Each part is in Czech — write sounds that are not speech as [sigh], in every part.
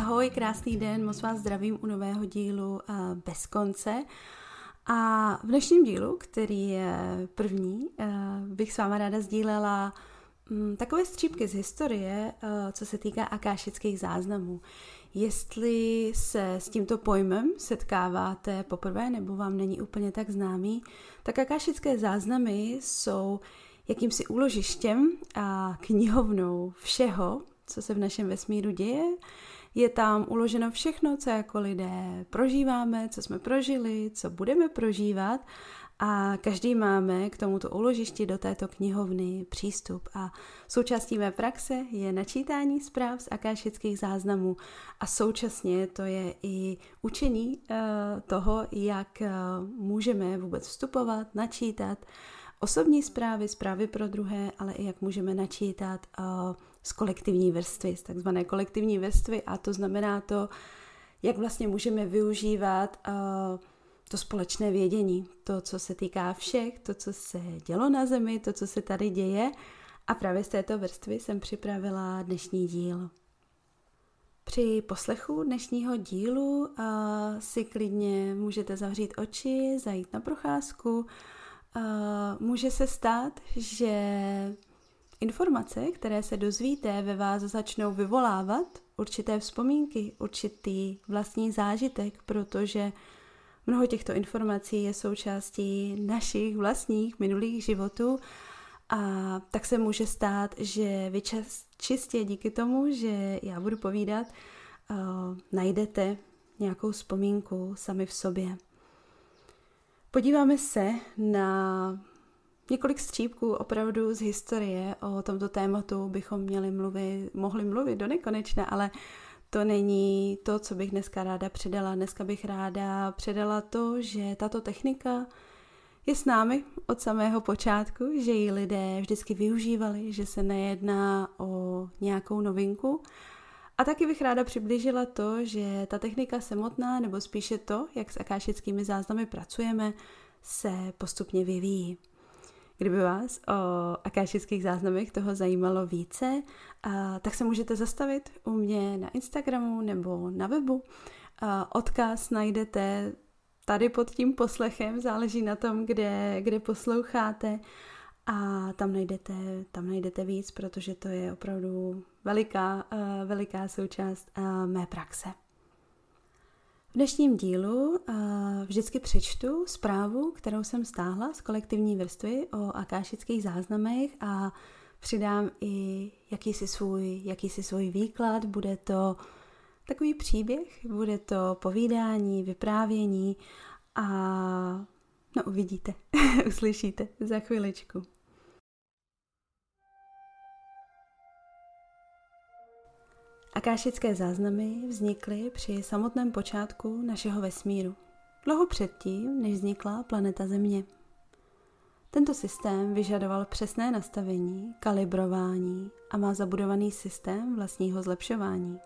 Ahoj, krásný den, moc vás zdravím u nového dílu uh, Bez konce. A v dnešním dílu, který je první, uh, bych s váma ráda sdílela um, takové střípky z historie, uh, co se týká akášických záznamů. Jestli se s tímto pojmem setkáváte poprvé nebo vám není úplně tak známý, tak akášické záznamy jsou jakýmsi úložištěm a knihovnou všeho, co se v našem vesmíru děje. Je tam uloženo všechno, co jako lidé prožíváme, co jsme prožili, co budeme prožívat a každý máme k tomuto úložišti do této knihovny přístup. A součástí mé praxe je načítání zpráv z akášických záznamů a současně to je i učení uh, toho, jak uh, můžeme vůbec vstupovat, načítat osobní zprávy, zprávy pro druhé, ale i jak můžeme načítat uh, z kolektivní vrstvy, z takzvané kolektivní vrstvy a to znamená to, jak vlastně můžeme využívat uh, to společné vědění, to, co se týká všech, to, co se dělo na Zemi, to, co se tady děje a právě z této vrstvy jsem připravila dnešní díl. Při poslechu dnešního dílu uh, si klidně můžete zavřít oči, zajít na procházku. Uh, může se stát, že informace, které se dozvíte, ve vás začnou vyvolávat určité vzpomínky, určitý vlastní zážitek, protože mnoho těchto informací je součástí našich vlastních minulých životů a tak se může stát, že vy čistě díky tomu, že já budu povídat, uh, najdete nějakou vzpomínku sami v sobě. Podíváme se na několik střípků opravdu z historie o tomto tématu bychom měli mluvit, mohli mluvit do nekonečna, ale to není to, co bych dneska ráda předala. Dneska bych ráda předala to, že tato technika je s námi od samého počátku, že ji lidé vždycky využívali, že se nejedná o nějakou novinku. A taky bych ráda přiblížila to, že ta technika samotná, nebo spíše to, jak s akášickými záznamy pracujeme, se postupně vyvíjí. Kdyby vás o akášických záznamech toho zajímalo více, tak se můžete zastavit u mě na Instagramu nebo na webu. Odkaz najdete tady pod tím poslechem, záleží na tom, kde, kde posloucháte a tam najdete, tam najdete víc, protože to je opravdu veliká, veliká součást mé praxe. V dnešním dílu uh, vždycky přečtu zprávu, kterou jsem stáhla z kolektivní vrstvy o akášických záznamech a přidám i jakýsi svůj, jakýsi svůj výklad. Bude to takový příběh, bude to povídání, vyprávění a no uvidíte, [laughs] uslyšíte za chviličku. Akášické záznamy vznikly při samotném počátku našeho vesmíru, dlouho předtím, než vznikla planeta Země. Tento systém vyžadoval přesné nastavení, kalibrování a má zabudovaný systém vlastního zlepšování.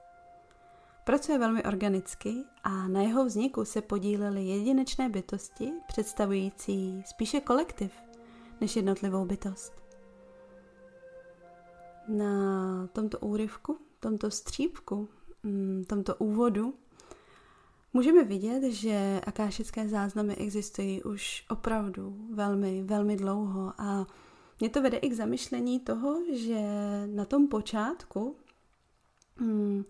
Pracuje velmi organicky a na jeho vzniku se podílely jedinečné bytosti představující spíše kolektiv než jednotlivou bytost. Na tomto úryvku tomto střípku, mm, tomto úvodu, můžeme vidět, že akášické záznamy existují už opravdu velmi, velmi dlouho a mě to vede i k zamyšlení toho, že na tom počátku hmm,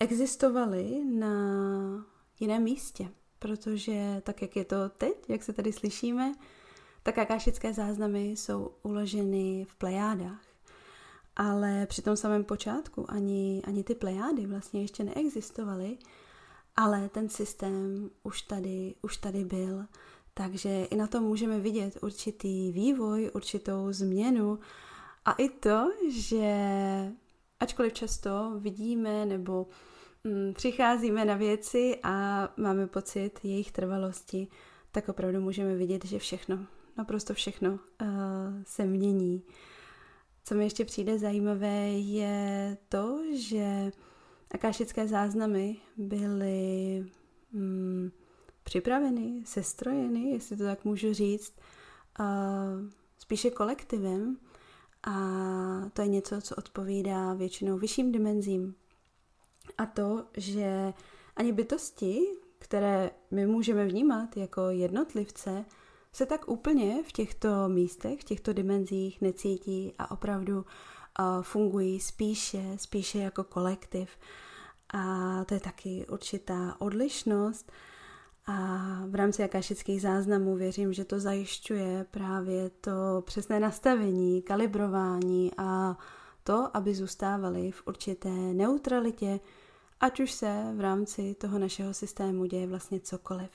existovaly na jiném místě, protože tak, jak je to teď, jak se tady slyšíme, tak akášické záznamy jsou uloženy v plejádách. Ale při tom samém počátku ani, ani ty plejády vlastně ještě neexistovaly, ale ten systém už tady, už tady byl. Takže i na tom můžeme vidět určitý vývoj, určitou změnu a i to, že ačkoliv často vidíme nebo mm, přicházíme na věci a máme pocit jejich trvalosti, tak opravdu můžeme vidět, že všechno, naprosto všechno uh, se mění. Co mi ještě přijde zajímavé, je to, že akášické záznamy byly hmm, připraveny, sestrojeny, jestli to tak můžu říct, uh, spíše kolektivem a to je něco, co odpovídá většinou vyšším dimenzím. A to, že ani bytosti, které my můžeme vnímat jako jednotlivce, se tak úplně v těchto místech, v těchto dimenzích necítí a opravdu uh, fungují spíše, spíše jako kolektiv. A to je taky určitá odlišnost. A v rámci akášických záznamů věřím, že to zajišťuje právě to přesné nastavení, kalibrování a to, aby zůstávali v určité neutralitě, ať už se v rámci toho našeho systému děje vlastně cokoliv.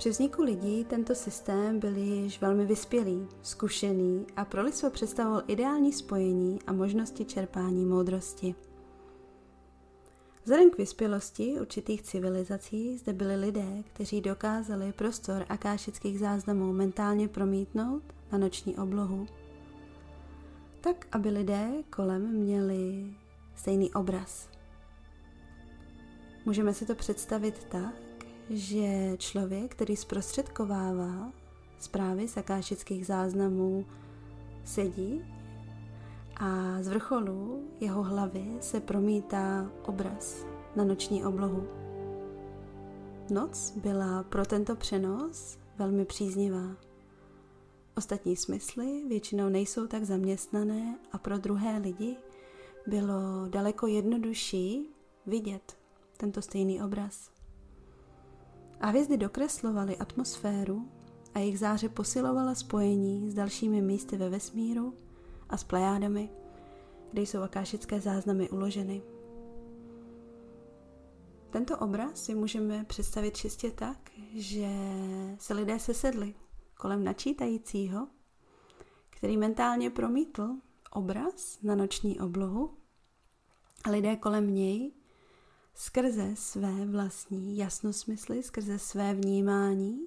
Při vzniku lidí tento systém byl již velmi vyspělý, zkušený a pro lidstvo představoval ideální spojení a možnosti čerpání moudrosti. Vzhledem k vyspělosti určitých civilizací zde byli lidé, kteří dokázali prostor akášických záznamů mentálně promítnout na noční oblohu, tak aby lidé kolem měli stejný obraz. Můžeme si to představit tak, že člověk, který zprostředkovává zprávy z akášických záznamů, sedí a z vrcholu jeho hlavy se promítá obraz na noční oblohu. Noc byla pro tento přenos velmi příznivá. Ostatní smysly většinou nejsou tak zaměstnané a pro druhé lidi bylo daleko jednodušší vidět tento stejný obraz. A hvězdy dokreslovaly atmosféru a jejich záře posilovala spojení s dalšími místy ve vesmíru a s plejádami, kde jsou akášické záznamy uloženy. Tento obraz si můžeme představit čistě tak, že se lidé sesedli kolem načítajícího, který mentálně promítl obraz na noční oblohu a lidé kolem něj skrze své vlastní jasnosmysly, skrze své vnímání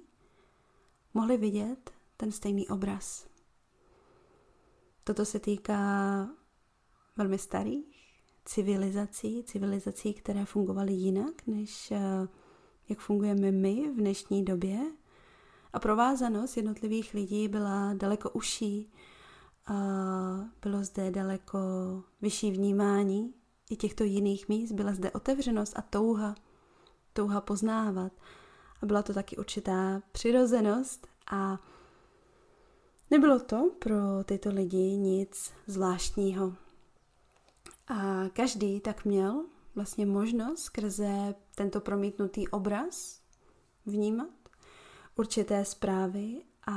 mohli vidět ten stejný obraz. Toto se týká velmi starých civilizací, civilizací, které fungovaly jinak, než eh, jak fungujeme my v dnešní době. A provázanost jednotlivých lidí byla daleko užší, a bylo zde daleko vyšší vnímání i těchto jiných míst, byla zde otevřenost a touha, touha poznávat. A byla to taky určitá přirozenost a nebylo to pro tyto lidi nic zvláštního. A každý tak měl vlastně možnost skrze tento promítnutý obraz vnímat určité zprávy a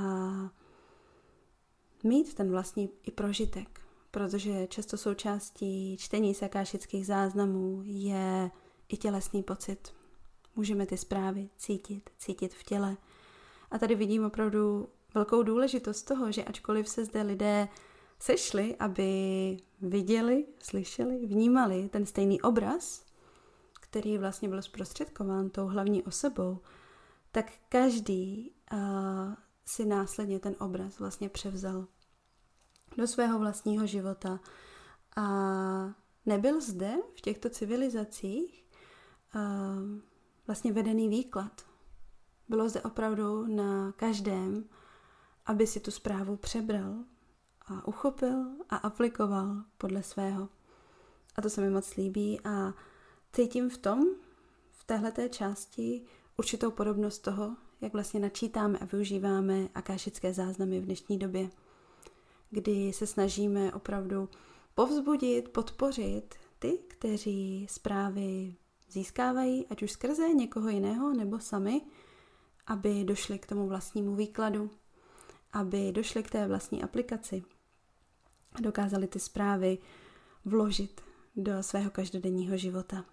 mít ten vlastní i prožitek protože často součástí čtení sakášických záznamů je i tělesný pocit. Můžeme ty zprávy cítit, cítit v těle. A tady vidím opravdu velkou důležitost toho, že ačkoliv se zde lidé sešli, aby viděli, slyšeli, vnímali ten stejný obraz, který vlastně byl zprostředkován tou hlavní osobou, tak každý uh, si následně ten obraz vlastně převzal do svého vlastního života. A nebyl zde v těchto civilizacích vlastně vedený výklad. Bylo zde opravdu na každém, aby si tu zprávu přebral a uchopil a aplikoval podle svého. A to se mi moc líbí a cítím v tom, v téhleté části, určitou podobnost toho, jak vlastně načítáme a využíváme akášické záznamy v dnešní době kdy se snažíme opravdu povzbudit, podpořit ty, kteří zprávy získávají, ať už skrze někoho jiného nebo sami, aby došli k tomu vlastnímu výkladu, aby došli k té vlastní aplikaci a dokázali ty zprávy vložit do svého každodenního života.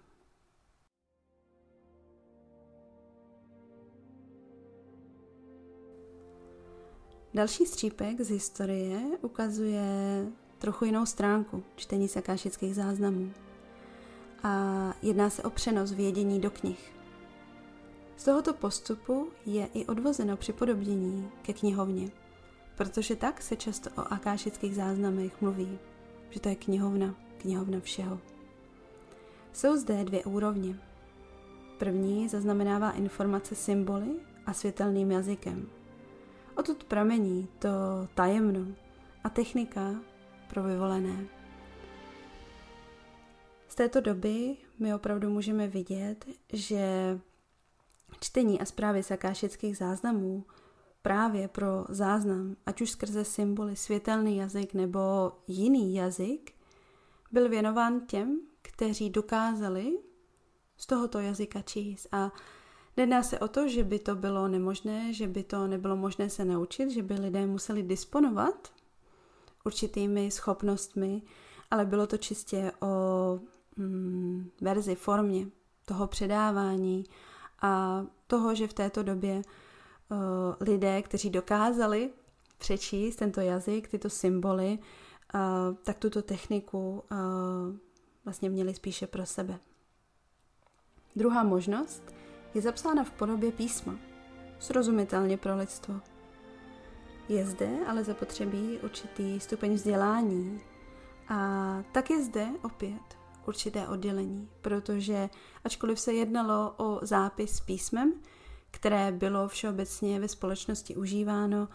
Další střípek z historie ukazuje trochu jinou stránku čtení sakášických záznamů. A jedná se o přenos vědění do knih. Z tohoto postupu je i odvozeno připodobnění ke knihovně, protože tak se často o akášických záznamech mluví, že to je knihovna, knihovna všeho. Jsou zde dvě úrovně. První zaznamenává informace symboly a světelným jazykem – Odtud pramení to tajemno, a technika pro vyvolené. Z této doby my opravdu můžeme vidět, že čtení a zprávy sakášických záznamů právě pro záznam, ať už skrze symboly, světelný jazyk nebo jiný jazyk, byl věnován těm, kteří dokázali z tohoto jazyka číst. A nedá se o to, že by to bylo nemožné, že by to nebylo možné se naučit, že by lidé museli disponovat určitými schopnostmi, ale bylo to čistě o mm, verzi, formě toho předávání a toho, že v této době uh, lidé, kteří dokázali přečíst tento jazyk, tyto symboly, uh, tak tuto techniku uh, vlastně měli spíše pro sebe. Druhá možnost je zapsána v podobě písma, srozumitelně pro lidstvo. Je zde ale zapotřebí určitý stupeň vzdělání a tak je zde opět určité oddělení, protože ačkoliv se jednalo o zápis písmem, které bylo všeobecně ve společnosti užíváno,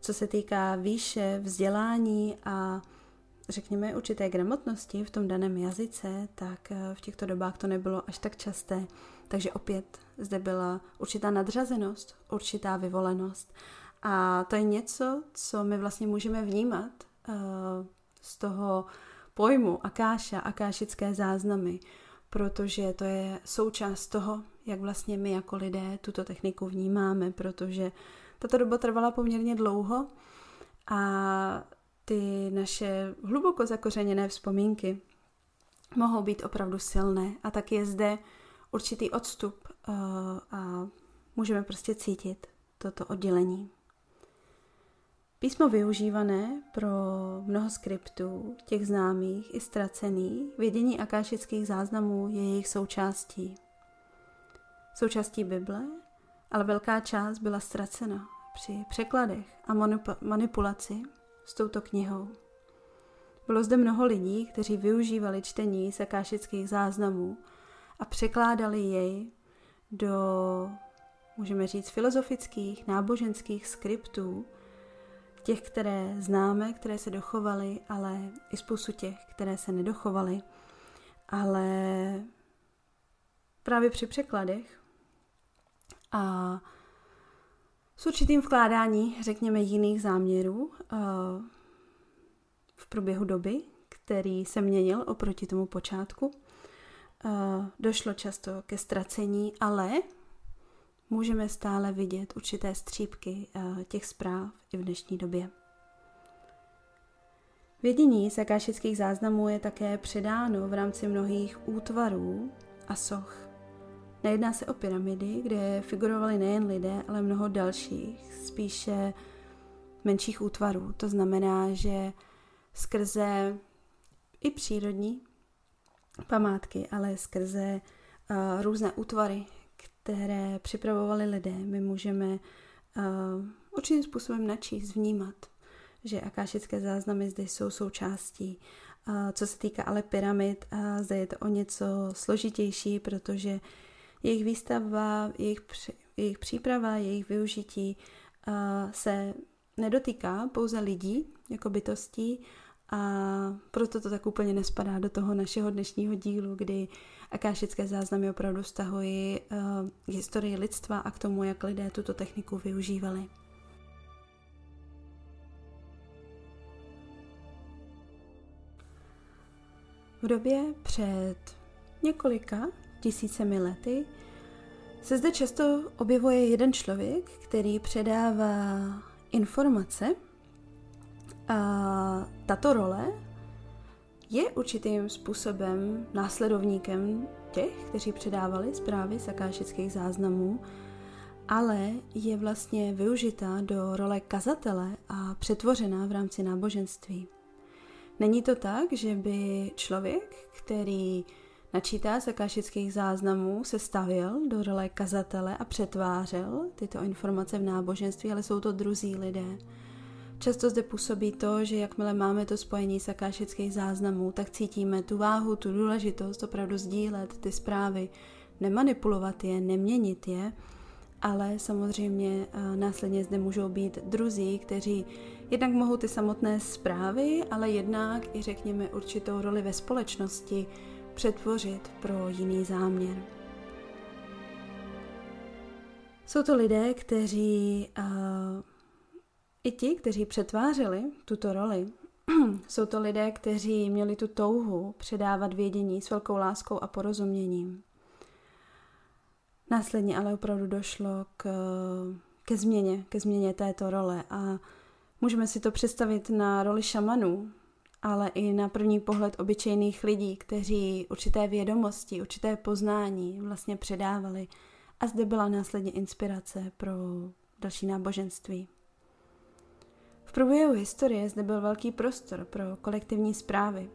co se týká výše vzdělání a řekněme určité gramotnosti v tom daném jazyce, tak eh, v těchto dobách to nebylo až tak časté. Takže opět zde byla určitá nadřazenost, určitá vyvolenost. A to je něco, co my vlastně můžeme vnímat uh, z toho pojmu akáša, akášické záznamy, protože to je součást toho, jak vlastně my jako lidé tuto techniku vnímáme, protože tato doba trvala poměrně dlouho a ty naše hluboko zakořeněné vzpomínky mohou být opravdu silné a tak je zde určitý odstup uh, a můžeme prostě cítit toto oddělení. Písmo využívané pro mnoho skriptů, těch známých i ztracených, vědění akášických záznamů je jejich součástí. Součástí Bible, ale velká část byla ztracena při překladech a manipulaci s touto knihou. Bylo zde mnoho lidí, kteří využívali čtení z akášických záznamů a překládali jej do, můžeme říct, filozofických, náboženských skriptů, těch, které známe, které se dochovaly, ale i spoustu těch, které se nedochovaly. Ale právě při překladech a s určitým vkládání, řekněme, jiných záměrů uh, v průběhu doby, který se měnil oproti tomu počátku. Uh, došlo často ke ztracení, ale můžeme stále vidět určité střípky uh, těch zpráv i v dnešní době. Vědění z akášických záznamů je také předáno v rámci mnohých útvarů a soch. Nejedná se o pyramidy, kde figurovali nejen lidé, ale mnoho dalších, spíše menších útvarů. To znamená, že skrze i přírodní památky, ale skrze uh, různé útvary, které připravovali lidé, my můžeme uh, určitým způsobem načíst, vnímat, že akášické záznamy zde jsou součástí. Uh, co se týká ale pyramid, uh, zde je to o něco složitější, protože jejich výstavba, jejich, při, jejich příprava, jejich využití uh, se nedotýká pouze lidí jako bytostí a proto to tak úplně nespadá do toho našeho dnešního dílu, kdy akášické záznamy opravdu vztahují uh, k historii lidstva a k tomu, jak lidé tuto techniku využívali. V době před několika tisícemi lety, se zde často objevuje jeden člověk, který předává informace a tato role je určitým způsobem následovníkem těch, kteří předávali zprávy z akášických záznamů, ale je vlastně využita do role kazatele a přetvořená v rámci náboženství. Není to tak, že by člověk, který načítá z akášických záznamů, se stavil do role kazatele a přetvářel tyto informace v náboženství, ale jsou to druzí lidé. Často zde působí to, že jakmile máme to spojení s akášických záznamů, tak cítíme tu váhu, tu důležitost opravdu sdílet ty zprávy, nemanipulovat je, neměnit je ale samozřejmě následně zde můžou být druzí, kteří jednak mohou ty samotné zprávy, ale jednak i řekněme určitou roli ve společnosti přetvořit pro jiný záměr. Jsou to lidé, kteří uh, i ti, kteří přetvářeli tuto roli, [clears throat] jsou to lidé, kteří měli tu touhu předávat vědění s velkou láskou a porozuměním. Následně ale opravdu došlo k, ke změně, ke změně této role a můžeme si to představit na roli šamanů, ale i na první pohled obyčejných lidí, kteří určité vědomosti, určité poznání vlastně předávali a zde byla následně inspirace pro další náboženství. V průběhu historie zde byl velký prostor pro kolektivní zprávy.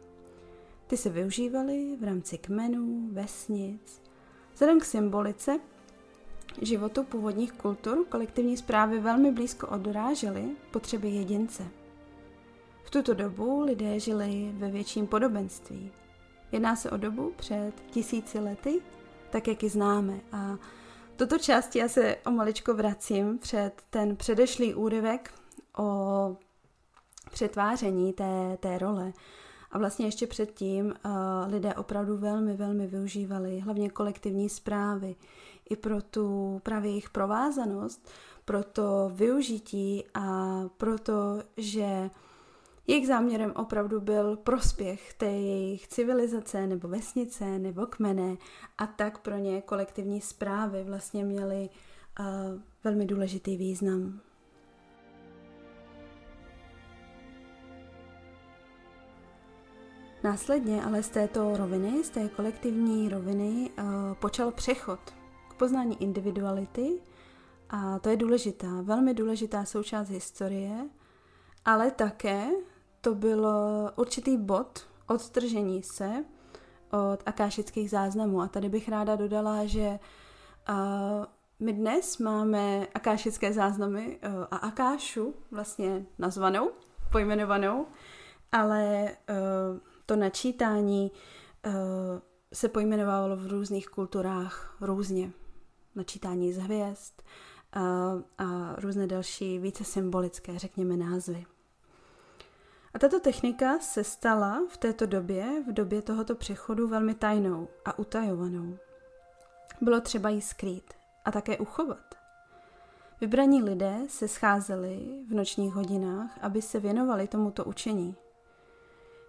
Ty se využívaly v rámci kmenů, vesnic. Vzhledem k symbolice životu původních kultur kolektivní zprávy velmi blízko odrážely potřeby jedince. V tuto dobu lidé žili ve větším podobenství. Jedná se o dobu před tisíci lety, tak jak ji známe. A toto části já se o maličko vracím před ten předešlý úryvek o přetváření té, té role. A vlastně ještě předtím uh, lidé opravdu velmi, velmi využívali hlavně kolektivní zprávy i pro tu právě jejich provázanost, pro to využití a proto, že jejich záměrem opravdu byl prospěch té jejich civilizace nebo vesnice nebo kmene a tak pro ně kolektivní zprávy vlastně měly uh, velmi důležitý význam. Následně ale z této roviny, z té kolektivní roviny, uh, počal přechod k poznání individuality a to je důležitá, velmi důležitá součást historie, ale také to byl určitý bod odtržení se od akášických záznamů. A tady bych ráda dodala, že uh, my dnes máme akášické záznamy uh, a akášu vlastně nazvanou, pojmenovanou, ale uh, to načítání uh, se pojmenovalo v různých kulturách různě. Načítání z hvězd uh, a různé další více symbolické, řekněme, názvy. A tato technika se stala v této době, v době tohoto přechodu, velmi tajnou a utajovanou. Bylo třeba ji skrýt a také uchovat. Vybraní lidé se scházeli v nočních hodinách, aby se věnovali tomuto učení.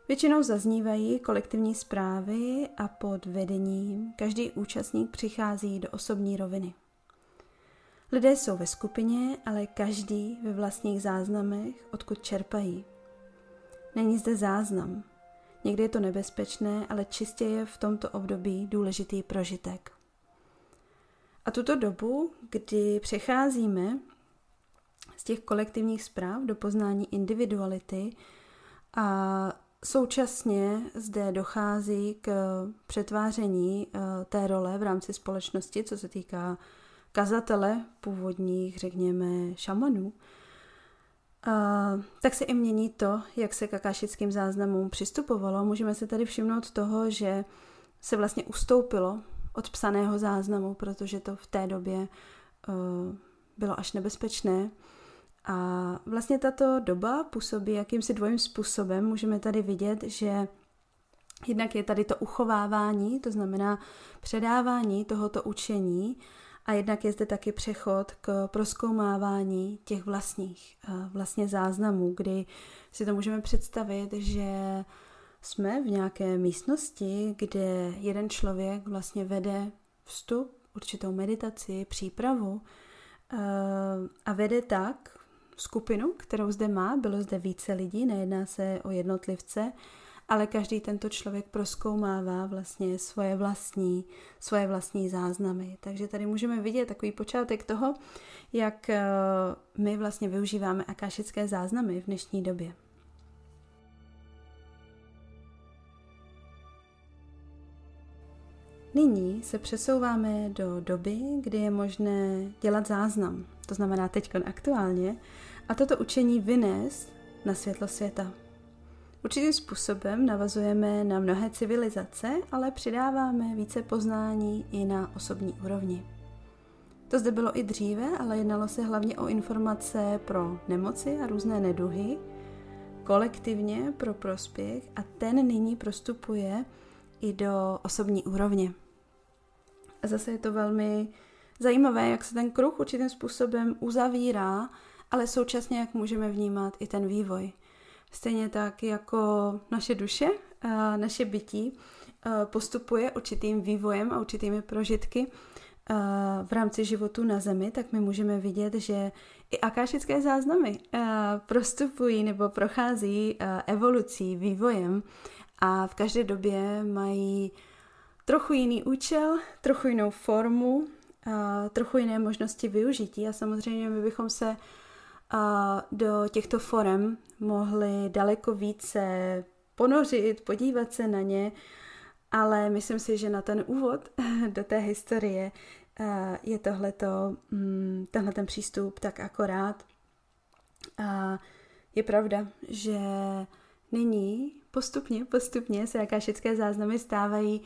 Většinou zaznívají kolektivní zprávy a pod vedením každý účastník přichází do osobní roviny. Lidé jsou ve skupině, ale každý ve vlastních záznamech, odkud čerpají. Není zde záznam. Někdy je to nebezpečné, ale čistě je v tomto období důležitý prožitek. A tuto dobu, kdy přecházíme z těch kolektivních zpráv do poznání individuality a současně zde dochází k přetváření eh, té role v rámci společnosti, co se týká kazatele původních, řekněme, šamanů, tak se i mění to, jak se k akášickým záznamům přistupovalo. Můžeme se tady všimnout toho, že se vlastně ustoupilo od psaného záznamu, protože to v té době uh, bylo až nebezpečné. A vlastně tato doba působí jakýmsi dvojím způsobem. Můžeme tady vidět, že jednak je tady to uchovávání, to znamená předávání tohoto učení, a jednak je zde taky přechod k proskoumávání těch vlastních eh, vlastně záznamů, kdy si to můžeme představit, že jsme v nějaké místnosti, kde jeden člověk vlastně vede vstup, určitou meditaci, přípravu eh, a vede tak skupinu, kterou zde má, bylo zde více lidí, nejedná se o jednotlivce, ale každý tento člověk proskoumává vlastně svoje vlastní, svoje vlastní záznamy. Takže tady můžeme vidět takový počátek toho, jak eh, my vlastně využíváme akášické záznamy v dnešní době. Nyní se přesouváme do doby, kdy je možné dělat záznam, to znamená teď aktuálně, a toto učení vynést na světlo světa. Určitým způsobem navazujeme na mnohé civilizace, ale přidáváme více poznání i na osobní úrovni. To zde bylo i dříve, ale jednalo se hlavně o informace pro nemoci a různé neduhy, kolektivně pro prospěch a ten nyní prostupuje i do osobní úrovně. A zase je to velmi zajímavé, jak se ten kruh určitým způsobem uzavírá, ale současně jak můžeme vnímat i ten vývoj. Stejně tak jako naše duše, naše bytí postupuje určitým vývojem a určitými prožitky v rámci životu na Zemi, tak my můžeme vidět, že i akášické záznamy prostupují nebo prochází evolucí, vývojem a v každé době mají trochu jiný účel, trochu jinou formu, trochu jiné možnosti využití a samozřejmě my bychom se do těchto forem mohli daleko více ponořit, podívat se na ně, ale myslím si, že na ten úvod [laughs] do té historie je tohleto, mm, tenhle ten přístup tak akorát. A je pravda, že nyní postupně, postupně se jakášické záznamy stávají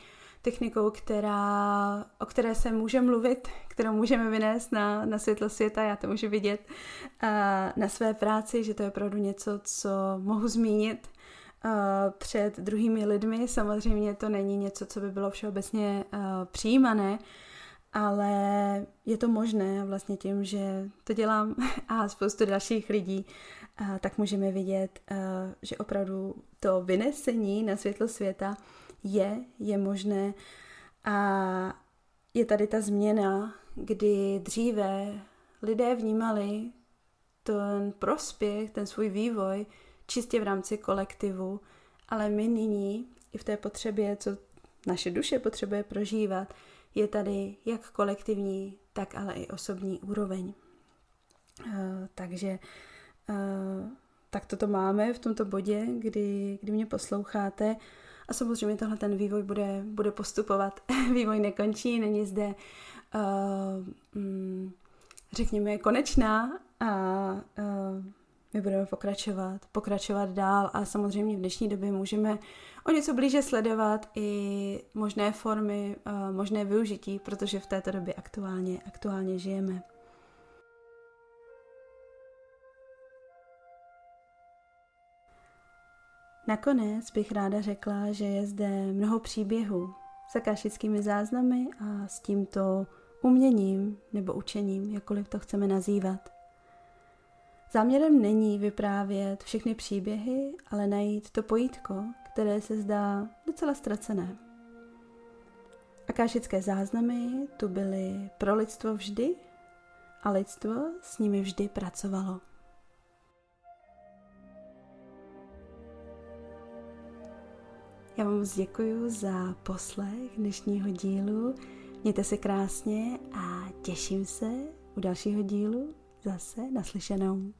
technikou, která, o které se může mluvit, kterou můžeme vynést na, na světlo světa. Já to můžu vidět uh, na své práci, že to je opravdu něco, co mohu zmínit uh, před druhými lidmi. Samozřejmě to není něco, co by bylo všeobecně uh, přijímané, ale je to možné vlastně tím, že to dělám [laughs] a spoustu dalších lidí, tak můžeme vidět, že opravdu to vynesení na světlo světa je, je možné a je tady ta změna, kdy dříve lidé vnímali ten prospěch, ten svůj vývoj čistě v rámci kolektivu, ale my nyní i v té potřebě, co naše duše potřebuje prožívat, je tady jak kolektivní, tak ale i osobní úroveň. Uh, takže uh, tak toto máme v tomto bodě, kdy, kdy mě posloucháte. A samozřejmě tohle ten vývoj bude, bude postupovat. [laughs] vývoj nekončí, není zde, uh, um, řekněme, konečná a uh, my budeme pokračovat, pokračovat dál a samozřejmě v dnešní době můžeme o něco blíže sledovat i možné formy, uh, možné využití, protože v této době aktuálně, aktuálně žijeme. Nakonec bych ráda řekla, že je zde mnoho příběhů s akášickými záznamy a s tímto uměním nebo učením, jakkoliv to chceme nazývat. Záměrem není vyprávět všechny příběhy, ale najít to pojítko, které se zdá docela ztracené. Akášické záznamy tu byly pro lidstvo vždy a lidstvo s nimi vždy pracovalo. Já vám moc děkuji za poslech dnešního dílu. Mějte se krásně a těším se u dalšího dílu zase naslyšenou.